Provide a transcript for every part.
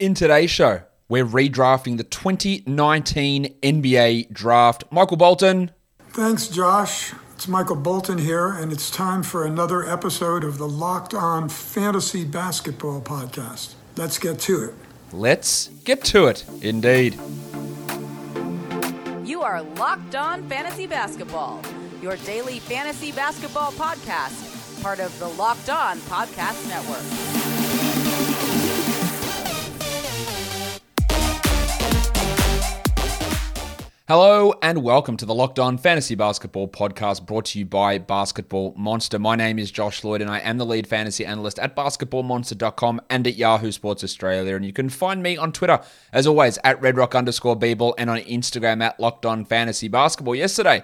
In today's show, we're redrafting the 2019 NBA draft. Michael Bolton. Thanks, Josh. It's Michael Bolton here, and it's time for another episode of the Locked On Fantasy Basketball Podcast. Let's get to it. Let's get to it, indeed. You are Locked On Fantasy Basketball, your daily fantasy basketball podcast, part of the Locked On Podcast Network. Hello and welcome to the Locked On Fantasy Basketball podcast brought to you by Basketball Monster. My name is Josh Lloyd and I am the lead fantasy analyst at basketballmonster.com and at Yahoo Sports Australia. And you can find me on Twitter, as always, at redrock underscore bball and on Instagram at Locked On Fantasy Basketball. Yesterday,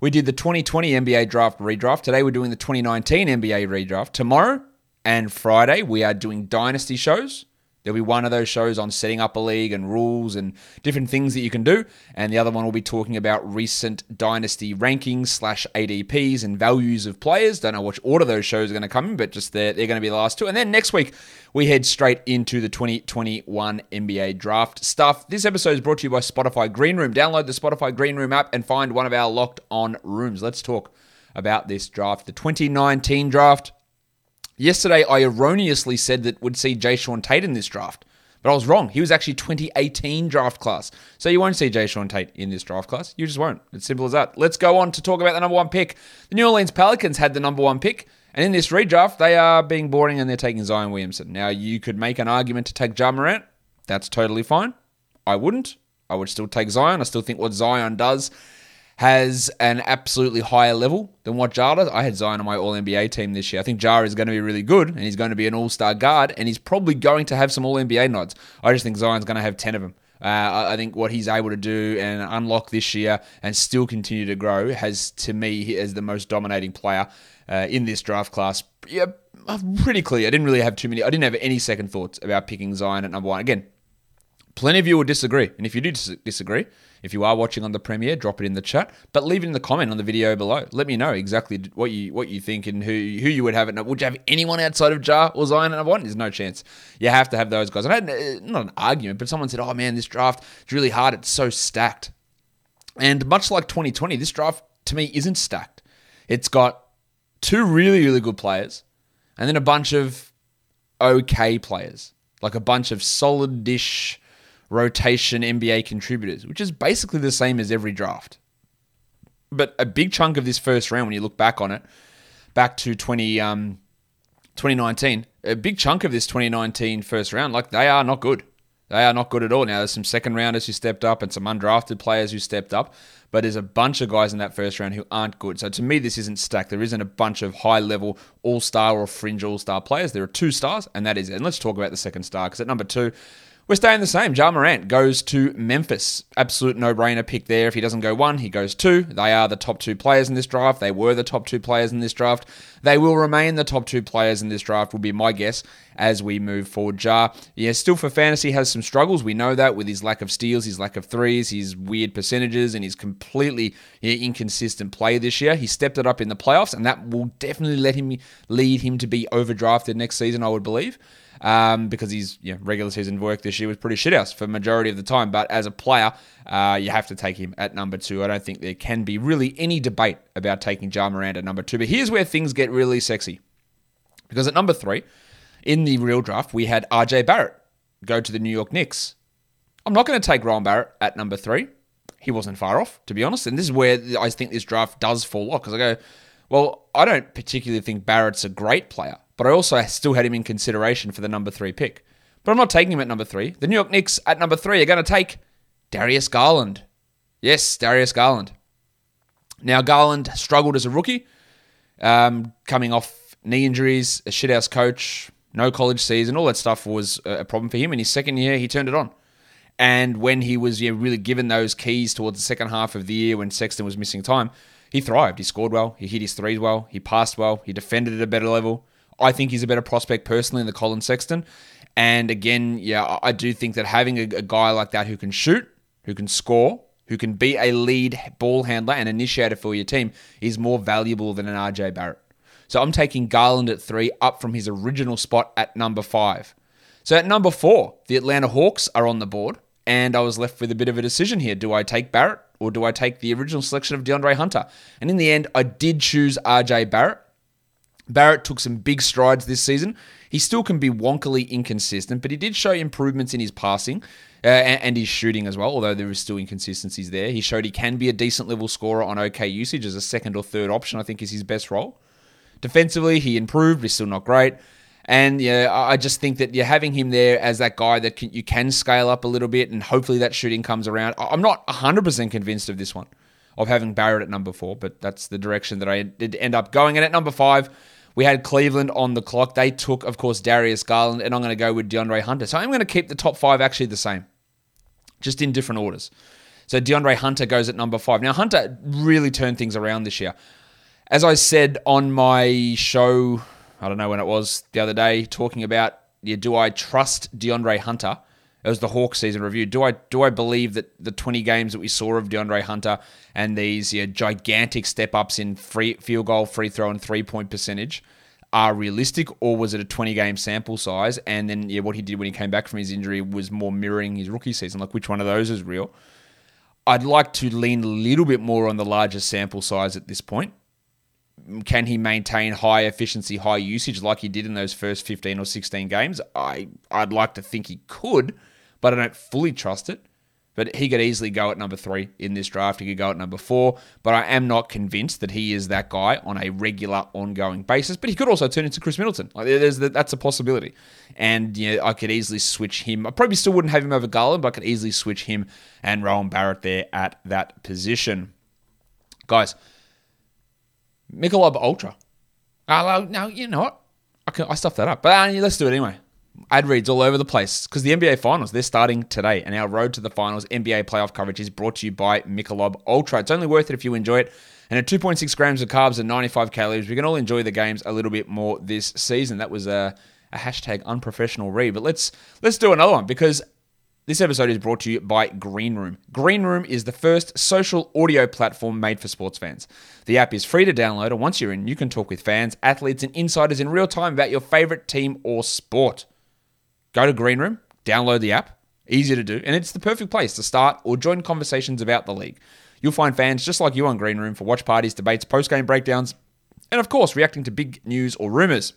we did the 2020 NBA draft redraft. Today, we're doing the 2019 NBA redraft. Tomorrow and Friday, we are doing dynasty shows. There'll be one of those shows on setting up a league and rules and different things that you can do. And the other one will be talking about recent dynasty rankings slash ADPs and values of players. Don't know which order those shows are going to come in, but just they're, they're going to be the last two. And then next week, we head straight into the 2021 NBA draft stuff. This episode is brought to you by Spotify Green Room. Download the Spotify Green Room app and find one of our locked on rooms. Let's talk about this draft, the 2019 draft. Yesterday, I erroneously said that would see Jae'Sean Tate in this draft, but I was wrong. He was actually 2018 draft class. So you won't see Jae'Sean Tate in this draft class. You just won't. It's simple as that. Let's go on to talk about the number one pick. The New Orleans Pelicans had the number one pick, and in this redraft, they are being boring and they're taking Zion Williamson. Now, you could make an argument to take Ja Morant. That's totally fine. I wouldn't. I would still take Zion. I still think what Zion does has an absolutely higher level than what Ja does. I had Zion on my All NBA team this year. I think Ja is going to be really good, and he's going to be an All Star guard, and he's probably going to have some All NBA nods. I just think Zion's going to have ten of them. Uh, I think what he's able to do and unlock this year and still continue to grow has, to me, as the most dominating player uh, in this draft class. Yeah, pretty clear. I didn't really have too many. I didn't have any second thoughts about picking Zion at number one. Again, plenty of you will disagree, and if you do dis- disagree, if you are watching on the premiere, drop it in the chat, but leave it in the comment on the video below. Let me know exactly what you what you think and who who you would have it. Would you have anyone outside of Ja or Zion number one? There's no chance. You have to have those guys. I had uh, not an argument, but someone said, "Oh man, this draft is really hard. It's so stacked." And much like 2020, this draft to me isn't stacked. It's got two really really good players, and then a bunch of okay players, like a bunch of solid dish rotation NBA contributors, which is basically the same as every draft. But a big chunk of this first round, when you look back on it, back to 20, um, 2019, a big chunk of this 2019 first round, like they are not good. They are not good at all. Now, there's some second rounders who stepped up and some undrafted players who stepped up, but there's a bunch of guys in that first round who aren't good. So to me, this isn't stacked. There isn't a bunch of high level all star or fringe all star players. There are two stars, and that is it. And let's talk about the second star because at number two, we're staying the same. Ja Morant goes to Memphis. Absolute no brainer pick there. If he doesn't go one, he goes two. They are the top two players in this draft. They were the top two players in this draft. They will remain the top two players in this draft, will be my guess as we move forward. Ja, yeah, still for fantasy has some struggles. We know that with his lack of steals, his lack of threes, his weird percentages, and his completely inconsistent play this year. He stepped it up in the playoffs, and that will definitely let him lead him to be overdrafted next season, I would believe um, because his you know, regular season work this year was pretty shithouse for majority of the time. But as a player, uh, you have to take him at number two. I don't think there can be really any debate about taking Ja Morant at number two. But here's where things get really sexy. Because at number three, in the real draft, we had RJ Barrett go to the New York Knicks. I'm not going to take Rowan Barrett at number three. He wasn't far off, to be honest. And this is where I think this draft does fall off because I go, well, I don't particularly think Barrett's a great player but I also still had him in consideration for the number three pick. But I'm not taking him at number three. The New York Knicks at number three are going to take Darius Garland. Yes, Darius Garland. Now, Garland struggled as a rookie, um, coming off knee injuries, a shithouse coach, no college season, all that stuff was a problem for him. In his second year, he turned it on. And when he was know, really given those keys towards the second half of the year when Sexton was missing time, he thrived. He scored well. He hit his threes well. He passed well. He defended at a better level. I think he's a better prospect personally than the Collin Sexton. And again, yeah, I do think that having a, a guy like that who can shoot, who can score, who can be a lead ball handler and initiator for your team is more valuable than an RJ Barrett. So I'm taking Garland at three, up from his original spot at number five. So at number four, the Atlanta Hawks are on the board, and I was left with a bit of a decision here. Do I take Barrett or do I take the original selection of DeAndre Hunter? And in the end, I did choose RJ Barrett. Barrett took some big strides this season. He still can be wonkily inconsistent, but he did show improvements in his passing uh, and, and his shooting as well, although there is still inconsistencies there. He showed he can be a decent level scorer on okay usage as a second or third option, I think is his best role. Defensively, he improved, he's still not great. And yeah, I just think that you're having him there as that guy that can, you can scale up a little bit, and hopefully that shooting comes around. I'm not 100% convinced of this one, of having Barrett at number four, but that's the direction that I did end up going. And at number five, we had Cleveland on the clock. They took, of course, Darius Garland, and I'm going to go with DeAndre Hunter. So I'm going to keep the top five actually the same, just in different orders. So DeAndre Hunter goes at number five. Now, Hunter really turned things around this year. As I said on my show I don't know when it was the other day, talking about yeah, do I trust DeAndre Hunter? It was the Hawks season review. Do I do I believe that the 20 games that we saw of DeAndre Hunter and these yeah, gigantic step ups in free field goal, free throw, and three point percentage are realistic, or was it a 20 game sample size? And then yeah, what he did when he came back from his injury was more mirroring his rookie season. Like which one of those is real? I'd like to lean a little bit more on the larger sample size at this point can he maintain high efficiency, high usage like he did in those first 15 or 16 games? I, I'd like to think he could, but I don't fully trust it. But he could easily go at number three in this draft. He could go at number four. But I am not convinced that he is that guy on a regular, ongoing basis. But he could also turn into Khris Middleton. Like the, that's a possibility. And know, I could easily switch him. I probably still wouldn't have him over Garland, but I could easily switch him and Rowan Barrett there at that position. Guys, Michelob Ultra. Uh, now, you know what? I, can, I stuffed that up. But uh, let's do it anyway. Ad reads all over the place because the NBA Finals, they're starting today. And our road to the finals NBA playoff coverage is brought to you by Michelob Ultra. It's only worth it if you enjoy it. And at 2.6 grams of carbs and 95 calories, we can all enjoy the games a little bit more this season. That was a, a hashtag unprofessional read. But let's let's do another one because this episode is brought to you by Green Room. Green Room is the first social audio platform made for sports fans. The app is free to download, and once you're in, you can talk with fans, athletes, and insiders in real time about your favorite team or sport. Go to Green Room, download the app, easy to do, and it's the perfect place to start or join conversations about the league. You'll find fans just like you on Green Room for watch parties, debates, post game breakdowns, and of course, reacting to big news or rumors.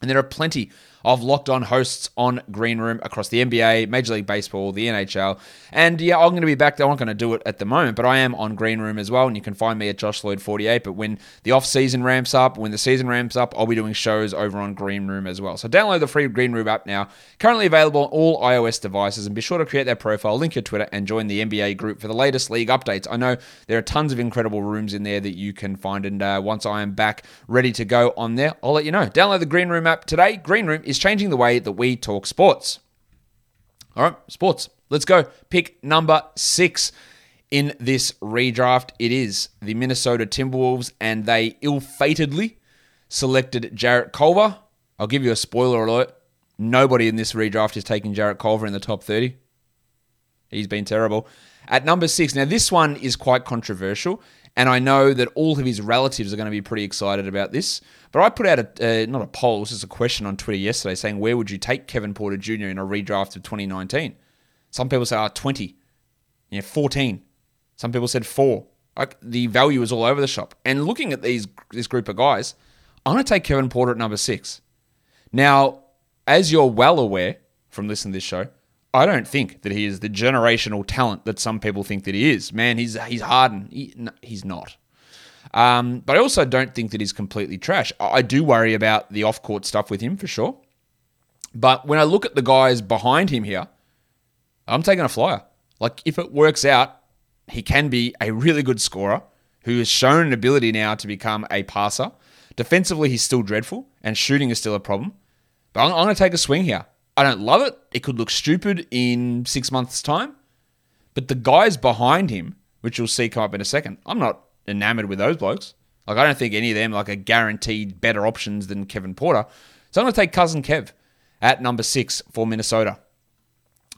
And there are plenty of locked on hosts on Green Room across the NBA, Major League Baseball, the NHL. And yeah, I'm going to be back. I'm not going to do it at the moment, but I am on Green Room as well. And you can find me at Josh Lloyd 48. But when the off season ramps up, when the season ramps up, I'll be doing shows over on Green Room as well. So download the free Green Room app now. Currently available on all iOS devices. And be sure to create that profile, link your Twitter, and join the NBA group for the latest league updates. I know there are tons of incredible rooms in there that you can find. And uh, once I am back ready to go on there, I'll let you know. Download the Green Room app today. Green Room is changing the way that we talk sports. All right, sports. Let's go. Pick number six in this redraft. It is the Minnesota Timberwolves, and they ill fatedly selected Jarrett Culver. I'll give you a spoiler alert. Nobody in this redraft is taking Jarrett Culver in the top 30. He's been terrible. At number six, now this one is quite controversial, and I know that all of his relatives are going to be pretty excited about this. But I put out a uh, not a poll, this is a question on Twitter yesterday saying where would you take Kevin Porter Jr. in a redraft of 2019? Some people say, oh, 20, yeah, 14. Some people said four. Like the value is all over the shop. And looking at these this group of guys, I'm going to take Kevin Porter at number six. Now, as you're well aware from listening to this show, I don't think that he is the generational talent that some people think that he is. Man, he's he's hardened. He, no, he's not. Um, but I also don't think that he's completely trash. I do worry about the off court stuff with him for sure. But when I look at the guys behind him here, I'm taking a flyer. Like, if it works out, he can be a really good scorer who has shown an ability now to become a passer. Defensively, he's still dreadful, and shooting is still a problem. But I'm, I'm going to take a swing here. I don't love it. It could look stupid in six months' time. But the guys behind him, which you'll see come up in a second, I'm not enamored with those blokes. Like I don't think any of them like are guaranteed better options than Kevin Porter. So I'm going to take cousin Kev at number six for Minnesota.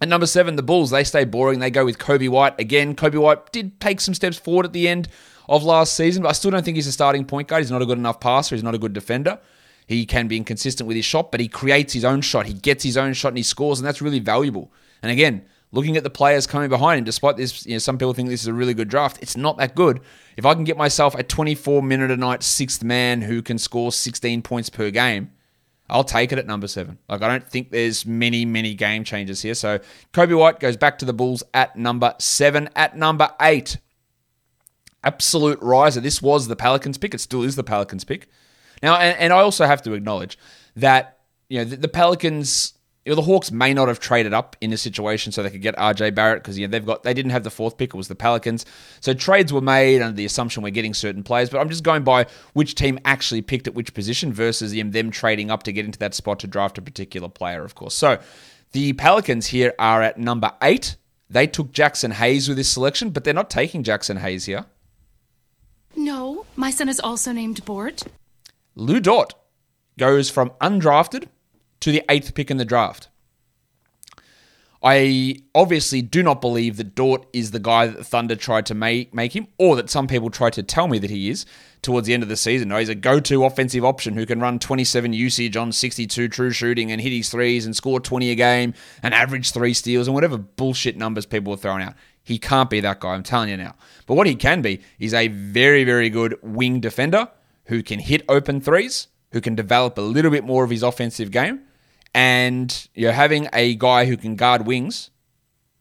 At number seven, the Bulls, they stay boring. They go with Coby White. Again, Coby White did take some steps forward at the end of last season, but I still don't think he's a starting point guard. He's not a good enough passer. He's not a good defender. He can be inconsistent with his shot, but he creates his own shot. He gets his own shot and he scores, and that's really valuable. And again, looking at the players coming behind him, despite this, you know, some people think this is a really good draft. It's not that good. If I can get myself a 24 minute a night sixth man who can score 16 points per game, I'll take it at number seven. Like I don't think there's many, many game changers here. So Coby White goes back to the Bulls at number seven. At number eight, absolute riser. This was the Pelicans pick. It still is the Pelicans pick. Now, and, and I also have to acknowledge that you know the, the Pelicans you know, the Hawks may not have traded up in a situation so they could get RJ Barrett because you know, they've got they didn't have the fourth pick. It was the Pelicans. So trades were made under the assumption we're getting certain players. But I'm just going by which team actually picked at which position versus know, them trading up to get into that spot to draft a particular player, of course. So the Pelicans here are at number eight. They took Jaxson Hayes with this selection, but they're not taking Jaxson Hayes here. No, my son is also named Bort. Lu Dort goes from undrafted to the eighth pick in the draft. I obviously do not believe that Dort is the guy that Thunder tried to make, make him, or that some people tried to tell me that he is towards the end of the season. No, he's a go to offensive option who can run 27 usage on 62 true shooting and hit his threes and score 20 a game and average three steals and whatever bullshit numbers people are throwing out. He can't be that guy, I'm telling you now. But what he can be is a very, very good wing defender who can hit open threes, who can develop a little bit more of his offensive game and you're having a guy who can guard wings,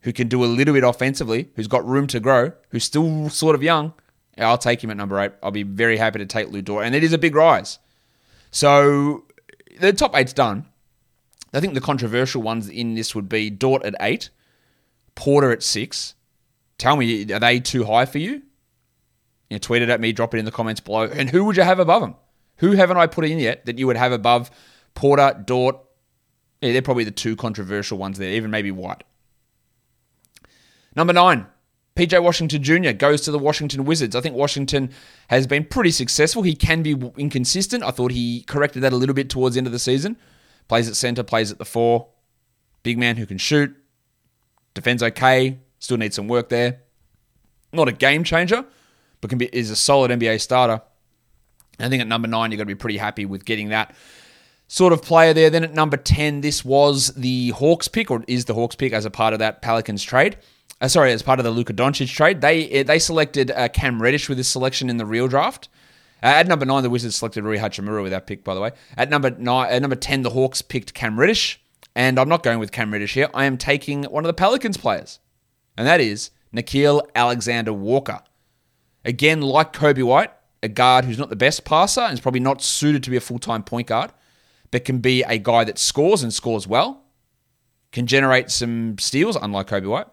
who can do a little bit offensively, who's got room to grow, who's still sort of young, I'll take him at number eight. I'll be very happy to take Lu Dort, and it is a big rise. So the top eight's done. I think the controversial ones in this would be Dort at eight, Porter at six. Tell me, are they too high for you? You tweet it at me, drop it in the comments below. And who would you have above them? Who haven't I put in yet that you would have above Porter, Dort, yeah, they're probably the two controversial ones there, even maybe White. Number nine, PJ Washington Jr. goes to the Washington Wizards. I think Washington has been pretty successful. He can be inconsistent. I thought he corrected that a little bit towards the end of the season. Plays at center, plays at the four. Big man who can shoot. Defends okay. Still needs some work there. Not a game changer, but can be is a solid NBA starter. I think at number nine, you've got to be pretty happy with getting that sort of player there. Then at number 10, this was the Hawks pick, or is the Hawks pick as a part of that Pelicans trade. Uh, sorry, as part of the Luka Doncic trade. They eh, they selected uh, Cam Reddish with this selection in the real draft. Uh, at number nine, the Wizards selected Rui Hachimura with that pick, by the way. At number nine, at number ten, the Hawks picked Cam Reddish, and I'm not going with Cam Reddish here. I am taking one of the Pelicans players, and that is Nickeil Alexander Walker. Again, like Coby White, a guard who's not the best passer and is probably not suited to be a full time point guard but can be a guy that scores and scores well, can generate some steals, unlike Coby White,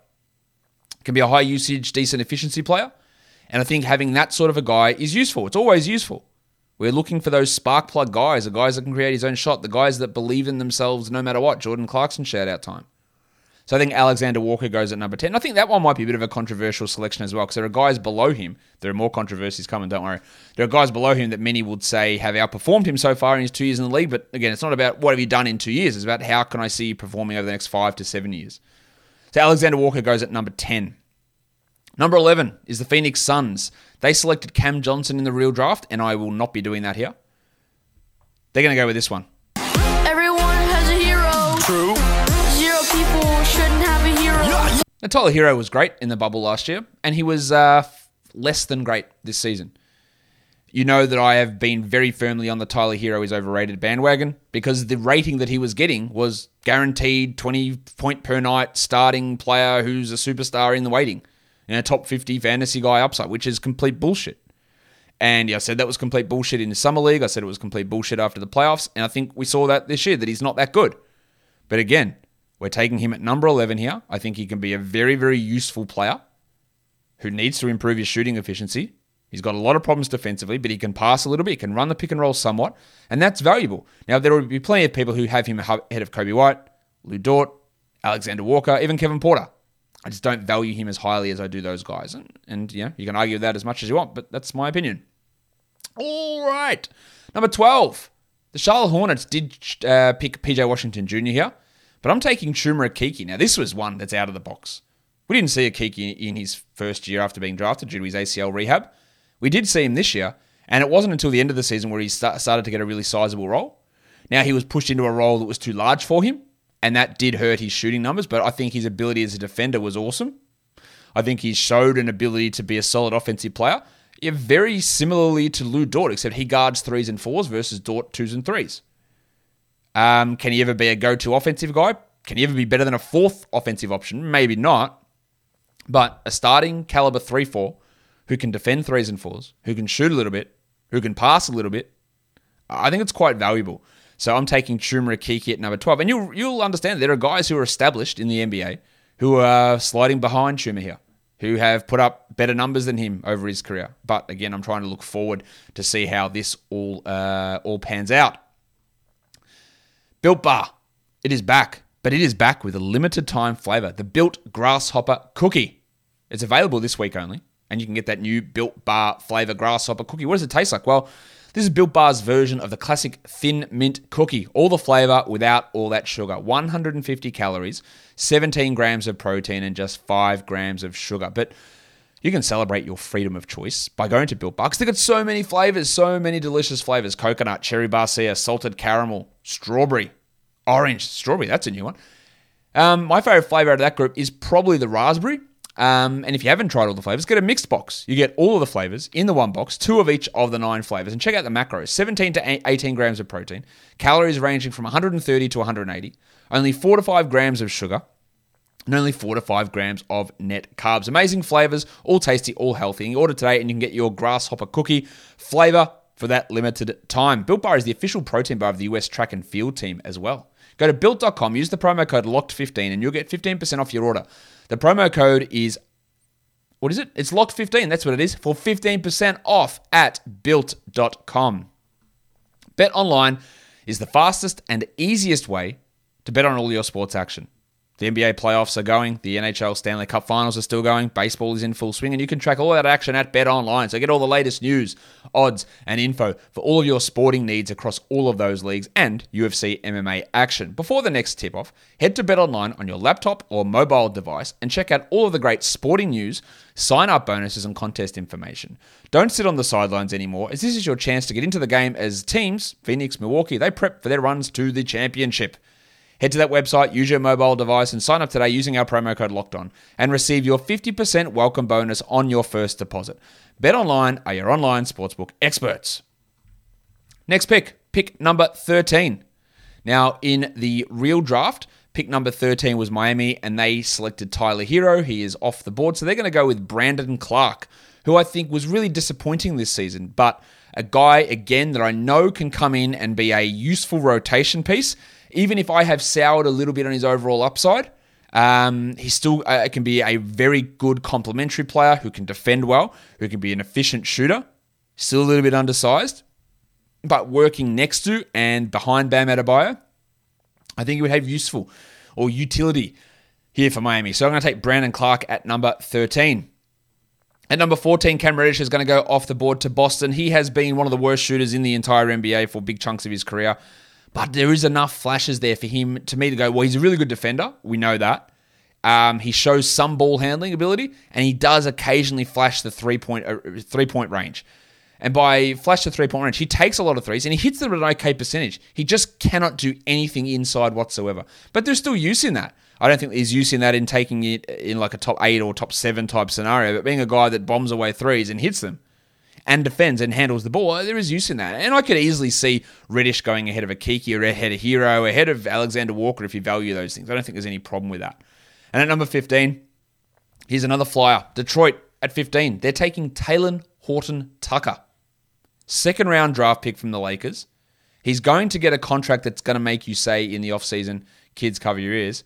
can be a high usage, decent efficiency player. And I think having that sort of a guy is useful. It's always useful. We're looking for those spark plug guys, the guys that can create his own shot, the guys that believe in themselves no matter what. Jordan Clarkson shout out time. So I think Alexander Walker goes at number 10. I think that one might be a bit of a controversial selection as well because there are guys below him. There are more controversies coming, don't worry. There are guys below him that many would say have outperformed him so far in his two years in the league. But again, it's not about what have you done in two years. It's about how can I see you performing over the next five to seven years. So Alexander Walker goes at number 10. Number 11 is the Phoenix Suns. They selected Cam Johnson in the real draft, and I will not be doing that here. They're going to go with this one. Now, Tyler Herro was great in the bubble last year, and he was uh, less than great this season. You know that I have been very firmly on the Tyler Herro is overrated bandwagon because the rating that he was getting was guaranteed 20 point per night starting player who's a superstar in the waiting and a top 50 fantasy guy upside, which is complete bullshit. And I said that was complete bullshit in the summer league. I said it was complete bullshit after the playoffs, and I think we saw that this year that he's not that good. But again, we're taking him at number 11 here. I think he can be a very, very useful player who needs to improve his shooting efficiency. He's got a lot of problems defensively, but he can pass a little bit. He can run the pick and roll somewhat, and that's valuable. Now, there will be plenty of people who have him ahead of Coby White, Lu Dort, Alexander Walker, even Kevin Porter. I just don't value him as highly as I do those guys. And, and you you can argue that as much as you want, but that's my opinion. All right. Number 12. The Charlotte Hornets did uh, pick PJ Washington Jr. here, but I'm taking Chuma Okeke. Now, this was one that's out of the box. We didn't see Okeke in his first year after being drafted due to his ACL rehab. We did see him this year, and it wasn't until the end of the season where he start, started to get a really sizable role. Now, he was pushed into a role that was too large for him, and that did hurt his shooting numbers, but I think his ability as a defender was awesome. I think he showed an ability to be a solid offensive player. Very similarly to Lu Dort, except he guards threes and fours versus Dort twos and threes. Um, can he ever be a go to offensive guy? Can he ever be better than a fourth offensive option? Maybe not. But a starting caliber 3 4 who can defend threes and fours, who can shoot a little bit, who can pass a little bit, I think it's quite valuable. So I'm taking Chuma Okeke at number 12. And you'll, you'll understand there are guys who are established in the NBA who are sliding behind Chuma here, who have put up better numbers than him over his career. But again, I'm trying to look forward to see how this all, uh, all pans out. Built Bar, it is back, but it is back with a limited time flavor the Built Grasshopper Cookie. It's available this week only, and you can get that new Built Bar flavor grasshopper cookie. What does it taste like? Well, this is Built Bar's version of the classic thin mint cookie. All the flavor without all that sugar. 150 calories, 17 grams of protein, and just 5 grams of sugar. But you can celebrate your freedom of choice by going to Built Bar because they've got so many flavors, so many delicious flavors coconut, cherry barcia, salted caramel, strawberry, orange, strawberry. That's a new one. Um, my favorite flavor out of that group is probably the raspberry. Um, and if you haven't tried all the flavors, get a mixed box. You get all of the flavors in the one box, two of each of the nine flavors, and check out the macros 17 to 18 grams of protein, calories ranging from 130 to 180, only 4 to 5 grams of sugar, and only 4 to 5 grams of net carbs. Amazing flavors, all tasty, all healthy. You order today and you can get your grasshopper cookie flavor for that limited time. Built Bar is the official protein bar of the US track and field team as well. Go to built.com, use the promo code LOCKED15 and you'll get 15% off your order. The promo code is what is it? It's locked15. That's what it is for 15% off at built.com. Bet online is the fastest and easiest way to bet on all your sports action. The NBA playoffs are going, the NHL Stanley Cup finals are still going, baseball is in full swing, and you can track all that action at Bet Online. So get all the latest news, odds, and info for all of your sporting needs across all of those leagues and UFC MMA action. Before the next tip off, head to Bet Online on your laptop or mobile device and check out all of the great sporting news, sign up bonuses, and contest information. Don't sit on the sidelines anymore, as this is your chance to get into the game as teams, Phoenix, Milwaukee, they prep for their runs to the championship. Head to that website, use your mobile device, and sign up today using our promo code Locked On, and receive your 50% welcome bonus on your first deposit. Bet Online are your online sportsbook experts. Next pick, pick number 13. Now, in the real draft, pick number 13 was Miami, and they selected Tyler Herro. He is off the board, so they're going to go with Brandon Clarke, who I think was really disappointing this season, but a guy, again, that I know can come in and be a useful rotation piece even if I have soured a little bit on his overall upside, um, he still uh, can be a very good complementary player who can defend well, who can be an efficient shooter. Still a little bit undersized, but working next to and behind Bam Adebayo, I think he would have useful or utility here for Miami. So I'm going to take Brandon Clarke at number 13. At number 14, Cam Reddish is going to go off the board to Boston. He has been one of the worst shooters in the entire NBA for big chunks of his career. But there is enough flashes there for him to me to go, well, he's a really good defender. We know that. Um, he shows some ball handling ability, and he does occasionally flash the three point uh, three point range. And by flash the three point range, he takes a lot of threes and he hits them at an okay percentage. He just cannot do anything inside whatsoever. But there's still use in that. I don't think there's use in that in taking it in like a top eight or top seven type scenario. But being a guy that bombs away threes and hits them, and defends and handles the ball, there is use in that. And I could easily see Reddish going ahead of Okeke or ahead of Herro, ahead of Alexander Walker if you value those things. I don't think there's any problem with that. And at number 15, here's another flyer. Detroit at 15. They're taking Talen Horton Tucker. Second round draft pick from the Lakers. He's going to get a contract that's going to make you say in the offseason, kids, cover your ears.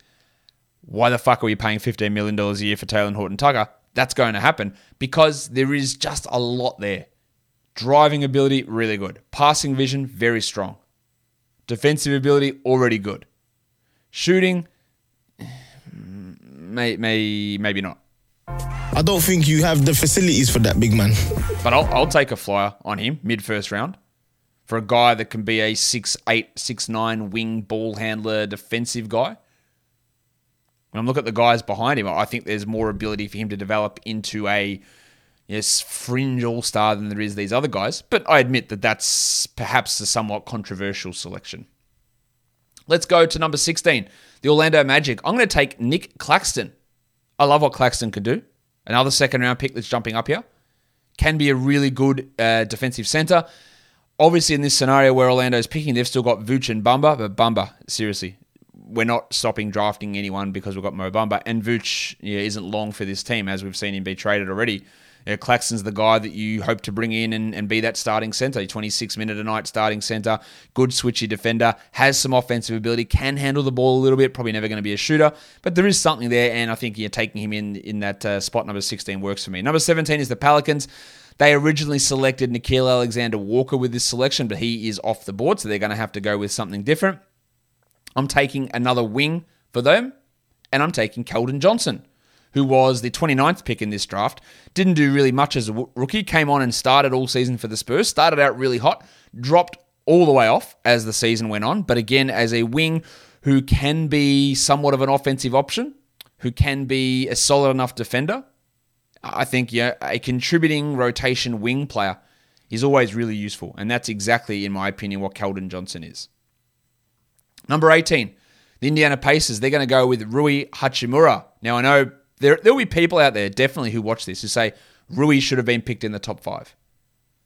Why the fuck are we paying $15 million a year for Talen Horton Tucker? That's going to happen because there is just a lot there. Driving ability, really good. Passing vision, very strong. Defensive ability, already good. Shooting, may, may, maybe not. I don't think you have the facilities for that big man. But I'll, I'll take a flyer on him mid first round for a guy that can be a six eight, six nine wing ball handler defensive guy. When I look at the guys behind him, I think there's more ability for him to develop into a yes fringe all star than there is these other guys. But I admit that that's perhaps a somewhat controversial selection. Let's go to number 16, the Orlando Magic. I'm going to take Nick Claxton. I love what Claxton can do. Another second round pick that's jumping up here. Can be a really good uh, defensive center. Obviously, in this scenario where Orlando's picking, they've still got Vooch and Bamba, but Bamba, seriously, we're not stopping drafting anyone because we've got Mo Bamba. And Vooch yeah, isn't long for this team, as we've seen him be traded already. You know, Claxton's the guy that you hope to bring in and, and be that starting center, 26 minute a night starting center, good switchy defender, has some offensive ability, can handle the ball a little bit, probably never going to be a shooter, but there is something there, and I think you're taking him in in that uh, spot number 16 works for me. Number 17 is the Pelicans. They originally selected Nickeil Alexander Walker with this selection, but he is off the board, so they're going to have to go with something different. I'm taking another wing for them, and I'm taking Keldon Johnson who was the 29th pick in this draft. Didn't do really much as a rookie. Came on and started all season for the Spurs. Started out really hot, dropped all the way off as the season went on. But again, as a wing who can be somewhat of an offensive option, who can be a solid enough defender, I think yeah, a contributing rotation wing player is always really useful. And that's exactly, in my opinion, what Keldon Johnson is. Number 18, the Indiana Pacers. They're going to go with Rui Hachimura. Now, I know there there'll be people out there definitely who watch this who say Rui should have been picked in the top five.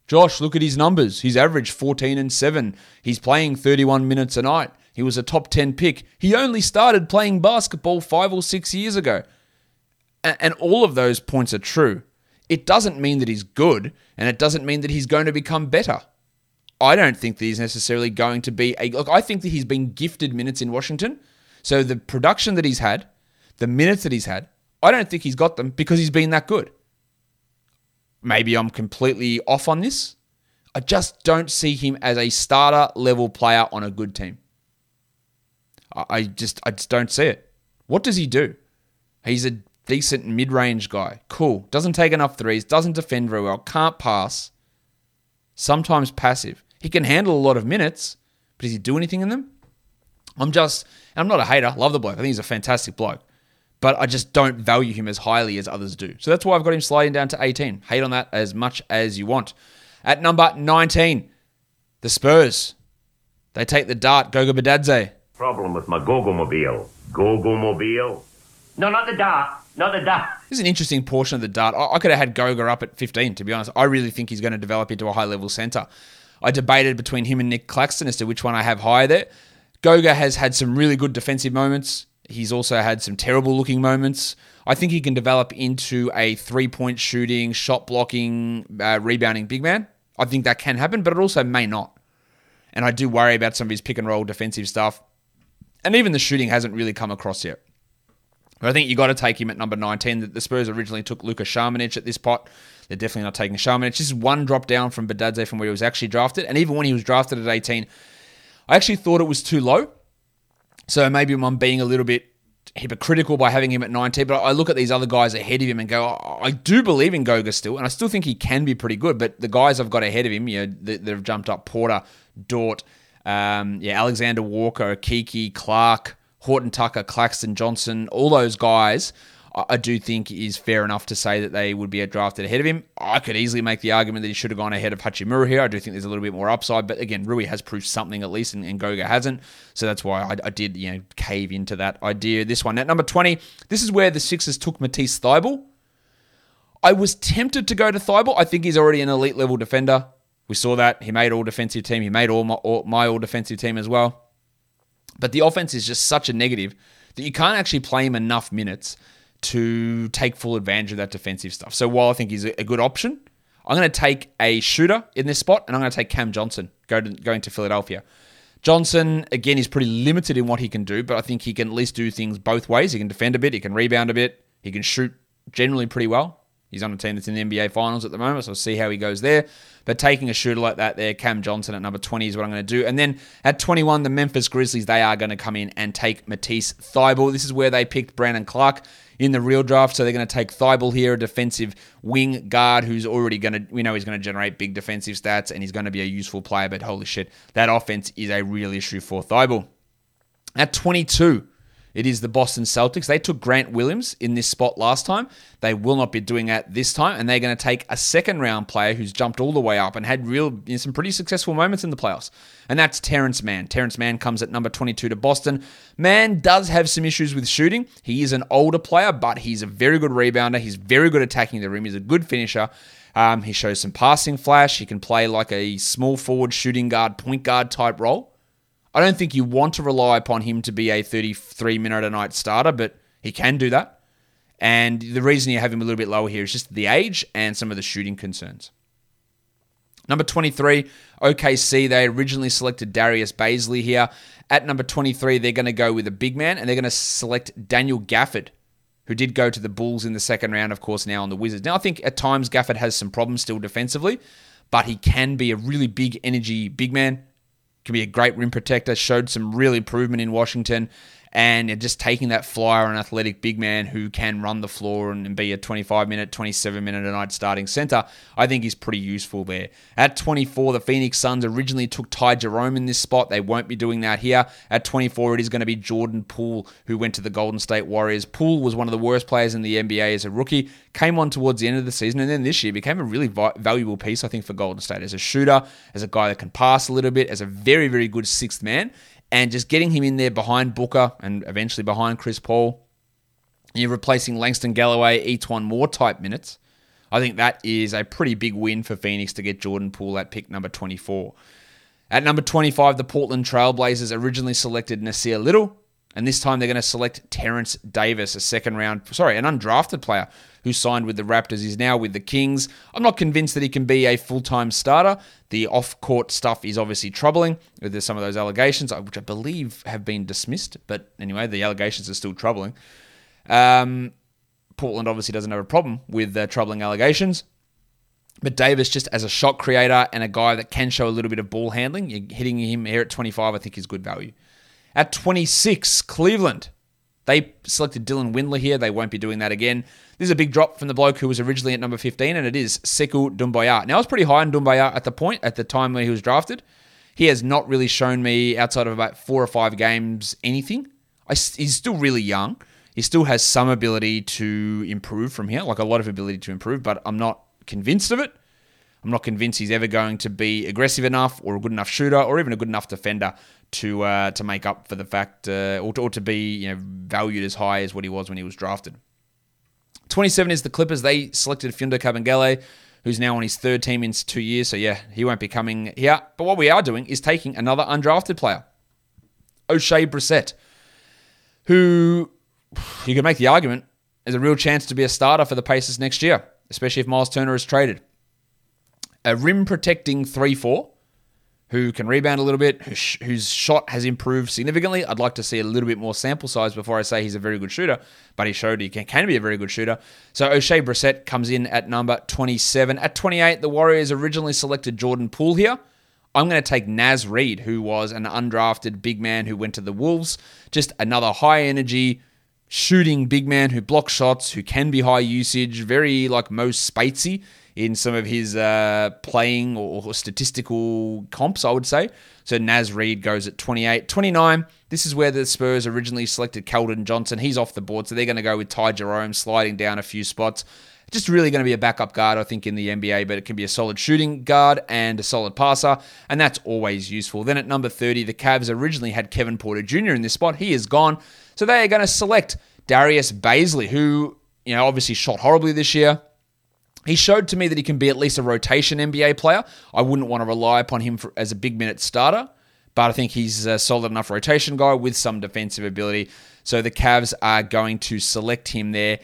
Josh, look at his numbers. He's averaged 14 and 7. He's playing 31 minutes a night. He was a top 10 pick. He only started playing basketball five or six years ago. And all of those points are true. It doesn't mean that he's good, and it doesn't mean that he's going to become better. I don't think that he's necessarily going to be a. Look, I think that he's been gifted minutes in Washington. So the production that he's had, the minutes that he's had, I don't think he's got them because he's been that good. Maybe I'm completely off on this. I just don't see him as a starter level player on a good team. I just I just don't see it. What does he do? He's a decent mid-range guy. Cool. Doesn't take enough threes, doesn't defend very well, can't pass. Sometimes passive. He can handle a lot of minutes, but does he do anything in them? I'm just I'm not a hater. Love the bloke. I think he's a fantastic bloke but I just don't value him as highly as others do. So that's why I've got him sliding down to 18. Hate on that as much as you want. At number 19, the Spurs. They take the dart, Goga Bitadze. Problem with my Gogo-mobile. Gogo-mobile? No, not the dart. Not the dart. This is an interesting portion of the dart. I, I could have had Goga up at 15, to be honest. I really think he's going to develop into a high level centre. I debated between him and Nick Claxton as to which one I have higher there. Goga has had some really good defensive moments. He's also had some terrible looking moments. I think he can develop into a three point shooting, shot blocking, uh, rebounding big man. I think that can happen, but it also may not. And I do worry about some of his pick and roll defensive stuff. And even the shooting hasn't really come across yet. But I think you got to take him at number 19. The Spurs originally took Luka Samanic at this pot. They're definitely not taking Samanic. It's just one drop down from Bitadze from where he was actually drafted. And even when he was drafted at 18, I actually thought it was too low. So maybe I'm being a little bit hypocritical by having him at 19, but I look at these other guys ahead of him and go, I do believe in Goga still, and I still think he can be pretty good. But the guys I've got ahead of him, you know, that, have jumped up Porter, Dort, um, yeah, Alexander Walker, Kiki, Clarke, Horton Tucker, Claxton Johnson, all those guys I do think is fair enough to say that they would be drafted ahead of him. I could easily make the argument that he should have gone ahead of Hachimura here. I do think there's a little bit more upside, but again, Rui has proved something at least, and, and Goga hasn't. So that's why I, I, did, you know, cave into that idea. This one at number 20, this is where the Sixers took Matisse Thybulle. I was tempted to go to Thybulle. I think he's already an elite level defender. We saw that he made all defensive team. He made all my, all, my all defensive team as well. But the offense is just such a negative that you can't actually play him enough minutes to take full advantage of that defensive stuff. So while I think he's a good option, I'm going to take a shooter in this spot, and I'm going to take Cam Johnson going to Philadelphia. Johnson, again, is pretty limited in what he can do, but I think he can at least do things both ways. He can defend a bit, he can rebound a bit, he can shoot generally pretty well. He's on a team that's in the NBA Finals at the moment, so we'll see how he goes there. But taking a shooter like that there, Cam Johnson at number 20 is what I'm going to do. And then at 21, the Memphis Grizzlies, they are going to come in and take Matisse Thybulle. This is where they picked Brandon Clarke in the real draft. So they're going to take Thybulle here, a defensive wing guard who's already going to, we know he's going to generate big defensive stats and he's going to be a useful player. But holy shit, that offense is a real issue for Thybulle. At 22, It is the Boston Celtics. They took Grant Williams in this spot last time. They will not be doing that this time, and they're going to take a second round player who's jumped all the way up and had real you know, some pretty successful moments in the playoffs. And that's Terance Mann. Terance Mann comes at number 22 to Boston. Mann does have some issues with shooting. He is an older player, but he's a very good rebounder. He's very good attacking the rim. He's a good finisher. Um, he shows some passing flash. He can play like a small forward shooting guard, point guard type role. I don't think you want to rely upon him to be a 33 minute a night starter, but he can do that. And the reason you have him a little bit lower here is just the age and some of the shooting concerns. Number 23, OKC. They originally selected Darius Bazley here. At number 23, they're going to go with a big man and they're going to select Daniel Gafford, who did go to the Bulls in the second round, of course, now on the Wizards. Now, I think at times Gafford has some problems still defensively, but he can be a really big energy big man can be a great rim protector. Showed some real improvement in Washington and just taking that flyer on athletic big man who can run the floor and be a 25 minute, 27 minute a night starting center, I think is pretty useful there. At 24, the Phoenix Suns originally took Ty Jerome in this spot. They won't be doing that here. At 24, it is going to be Jordan Poole who went to the Golden State Warriors. Poole was one of the worst players in the NBA as a rookie, came on towards the end of the season, and then this year became a really valuable piece, I think, for Golden State as a shooter, as a guy that can pass a little bit, as a very, very good sixth man and just getting him in there behind Booker and eventually behind Chris Paul. You're replacing Langston Galloway, E'Twaun Moore type minutes. I think that is a pretty big win for Phoenix to get Jordan Poole at pick number 24. At number 25, the Portland Trailblazers originally selected Nassir Little, and this time they're going to select Terence Davis, a second round, sorry, an undrafted player who signed with the Raptors, is now with the Kings. I'm not convinced that he can be a full time starter. The off court stuff is obviously troubling. There's some of those allegations, uh, which I believe have been dismissed, but anyway, the allegations are still troubling. Um, Portland obviously doesn't have a problem with uh, troubling allegations. But Davis, just as a shot creator and a guy that can show a little bit of ball handling, hitting him here at 25, I think is good value. At 26, Cleveland. They selected Dylan Windler here. They won't be doing that again. This is a big drop from the bloke who was originally at number 15, and it is Sekou Doumbouya. Now, I was pretty high on Doumbouya at the point, at the time when he was drafted. He has not really shown me, outside of about four or five games, anything. I, he's still really young. He still has some ability to improve from here, like a lot of ability to improve, but I'm not convinced of it. I'm not convinced he's ever going to be aggressive enough or a good enough shooter or even a good enough defender to uh, to make up for the fact uh, or, to, or to be you know valued as high as what he was when he was drafted. 27 is the Clippers. They selected Mfiondu Kabengele, who's now on his third team in two years. So yeah, he won't be coming here. But what we are doing is taking another undrafted player, Oshae Brissett, who you can make the argument is a real chance to be a starter for the Pacers next year, especially if Myles Turner is traded. A rim protecting 3 4 who can rebound a little bit, whose shot has improved significantly. I'd like to see a little bit more sample size before I say he's a very good shooter, but he showed he can, can be a very good shooter. So Oshae Brissett comes in at number 27. At 28, the Warriors originally selected Jordan Poole here. I'm going to take Naz Reid, who was an undrafted big man who went to the Wolves. Just another high energy shooting big man who blocks shots, who can be high usage, very like most Spatesy in some of his uh, playing or, statistical comps, I would say. So Naz Reid goes at 28. 29, this is where the Spurs originally selected Keldon Johnson. He's off the board, so they're going to go with Ty Jerome sliding down a few spots. Just really going to be a backup guard, I think, in the NBA, but it can be a solid shooting guard and a solid passer, and that's always useful. Then at number 30, the Cavs originally had Kevin Porter Jr. in this spot. He is gone. So they are going to select Darius Bazley, who, you know, obviously shot horribly this year he showed to me that he can be at least a rotation NBA player. I wouldn't want to rely upon him for, as a big minute starter, but I think he's a solid enough rotation guy with some defensive ability. So the Cavs are going to select him there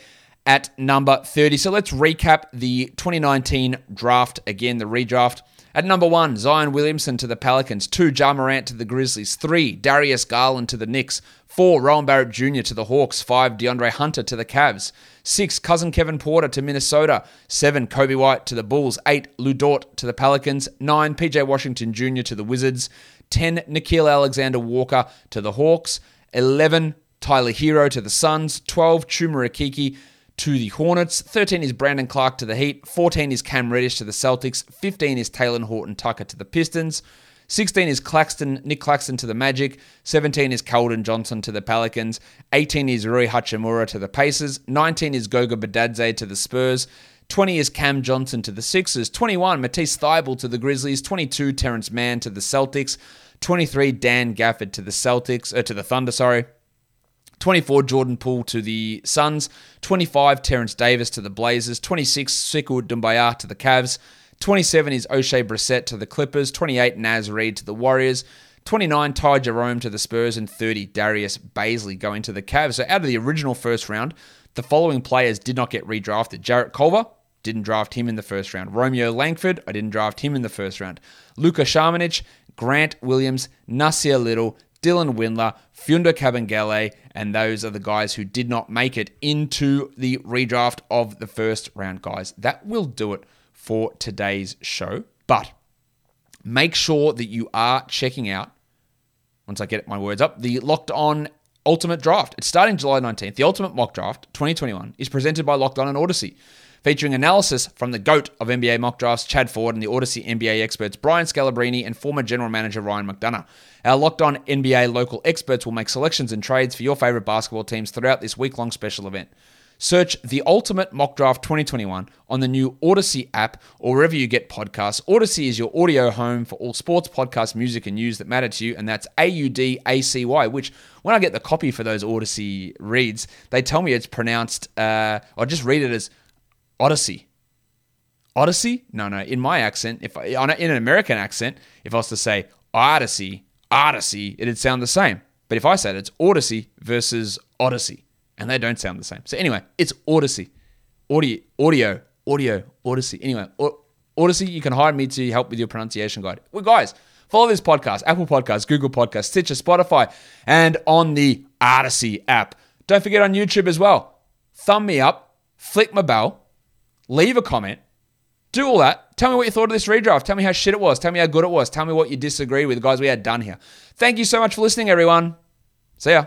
at number 30. So let's recap the 2019 draft again, the redraft. At number one, Zion Williamson to the Pelicans. Two, Ja Morant to the Grizzlies. Three, Darius Garland to the Knicks. Four, Rowan Barrett Jr. to the Hawks. Five, DeAndre Hunter to the Cavs. Six, cousin Kevin Porter to Minnesota. Seven, Coby White to the Bulls. Eight, Lu Dort to the Pelicans. Nine, PJ Washington Jr. to the Wizards. Ten, Nickeil Alexander Walker to the Hawks. Eleven, Tyler Herro to the Suns. Twelve, Chuma Okeke to the Hornets. 13 is Brandon Clarke to the Heat. 14 is Cam Reddish to the Celtics. 15 is Talen Horton Tucker to the Pistons. 16 is Claxton, Nick Claxton to the Magic. 17 is Keldon Johnson to the Pelicans. 18 is Rui Hachimura to the Pacers. 19 is Goga Bitadze to the Spurs. 20 is Cam Johnson to the Sixers. 21, Matisse Thybulle to the Grizzlies. 22, Terance Mann to the Celtics. 23, Dan Gafford to the Celtics, uh, to the Thunder, sorry. 24, Jordan Poole to the Suns. 25, Terence Davis to the Blazers. 26, Sekou Doumbouya to the Cavs. 27 is Oshae Brissett to the Clippers. 28, Naz Reid to the Warriors. 29, Ty Jerome to the Spurs. And 30, Darius Bazley going to the Cavs. So out of the original first round, the following players did not get redrafted. Jarrett Culver, didn't draft him in the first round. Romeo Langford, I didn't draft him in the first round. Luka Samanic, Grant Williams, Nassir Little, Dylan Windler, Mfiondu Kabengele, and those are the guys who did not make it into the redraft of the first round, guys. That will do it for today's show. But make sure that you are checking out, once I get my words up, the Locked On Ultimate Draft. It's starting July 19th. The Ultimate Mock Draft 2021 is presented by Locked On and Audacy featuring analysis from the GOAT of NBA mock drafts, Chad Ford, and the Audacy NBA experts, Brian Scalabrine and former general manager Ryan McDonough. Our locked on NBA local experts will make selections and trades for your favorite basketball teams throughout this week long special event. Search the Ultimate Mock Draft 2021 on the new Audacy app or wherever you get podcasts. Audacy is your audio home for all sports, podcasts, music, and news that matter to you, and that's A U D A C Y, which when I get the copy for those Audacy reads, they tell me it's pronounced, uh, I'll just read it as Odyssey. Odyssey? No, no. In my accent, if I, in an American accent, if I was to say Odyssey, Odyssey, it'd sound the same. But if I said it's Odyssey versus Odyssey, and they don't sound the same. So anyway, it's Odyssey, audio, audio, audio, Odyssey. Anyway, Odyssey, you can hire me to help with your pronunciation guide. Well, guys, follow this podcast: Apple Podcasts, Google Podcasts, Stitcher, Spotify, and on the Audacy app. Don't forget on YouTube as well. Thumb me up, flick my bell leave a comment, do all that. Tell me what you thought of this redraft. Tell me how shit it was. Tell me how good it was. Tell me what you disagree with, guys. We had done here. Thank you so much for listening, everyone. See ya.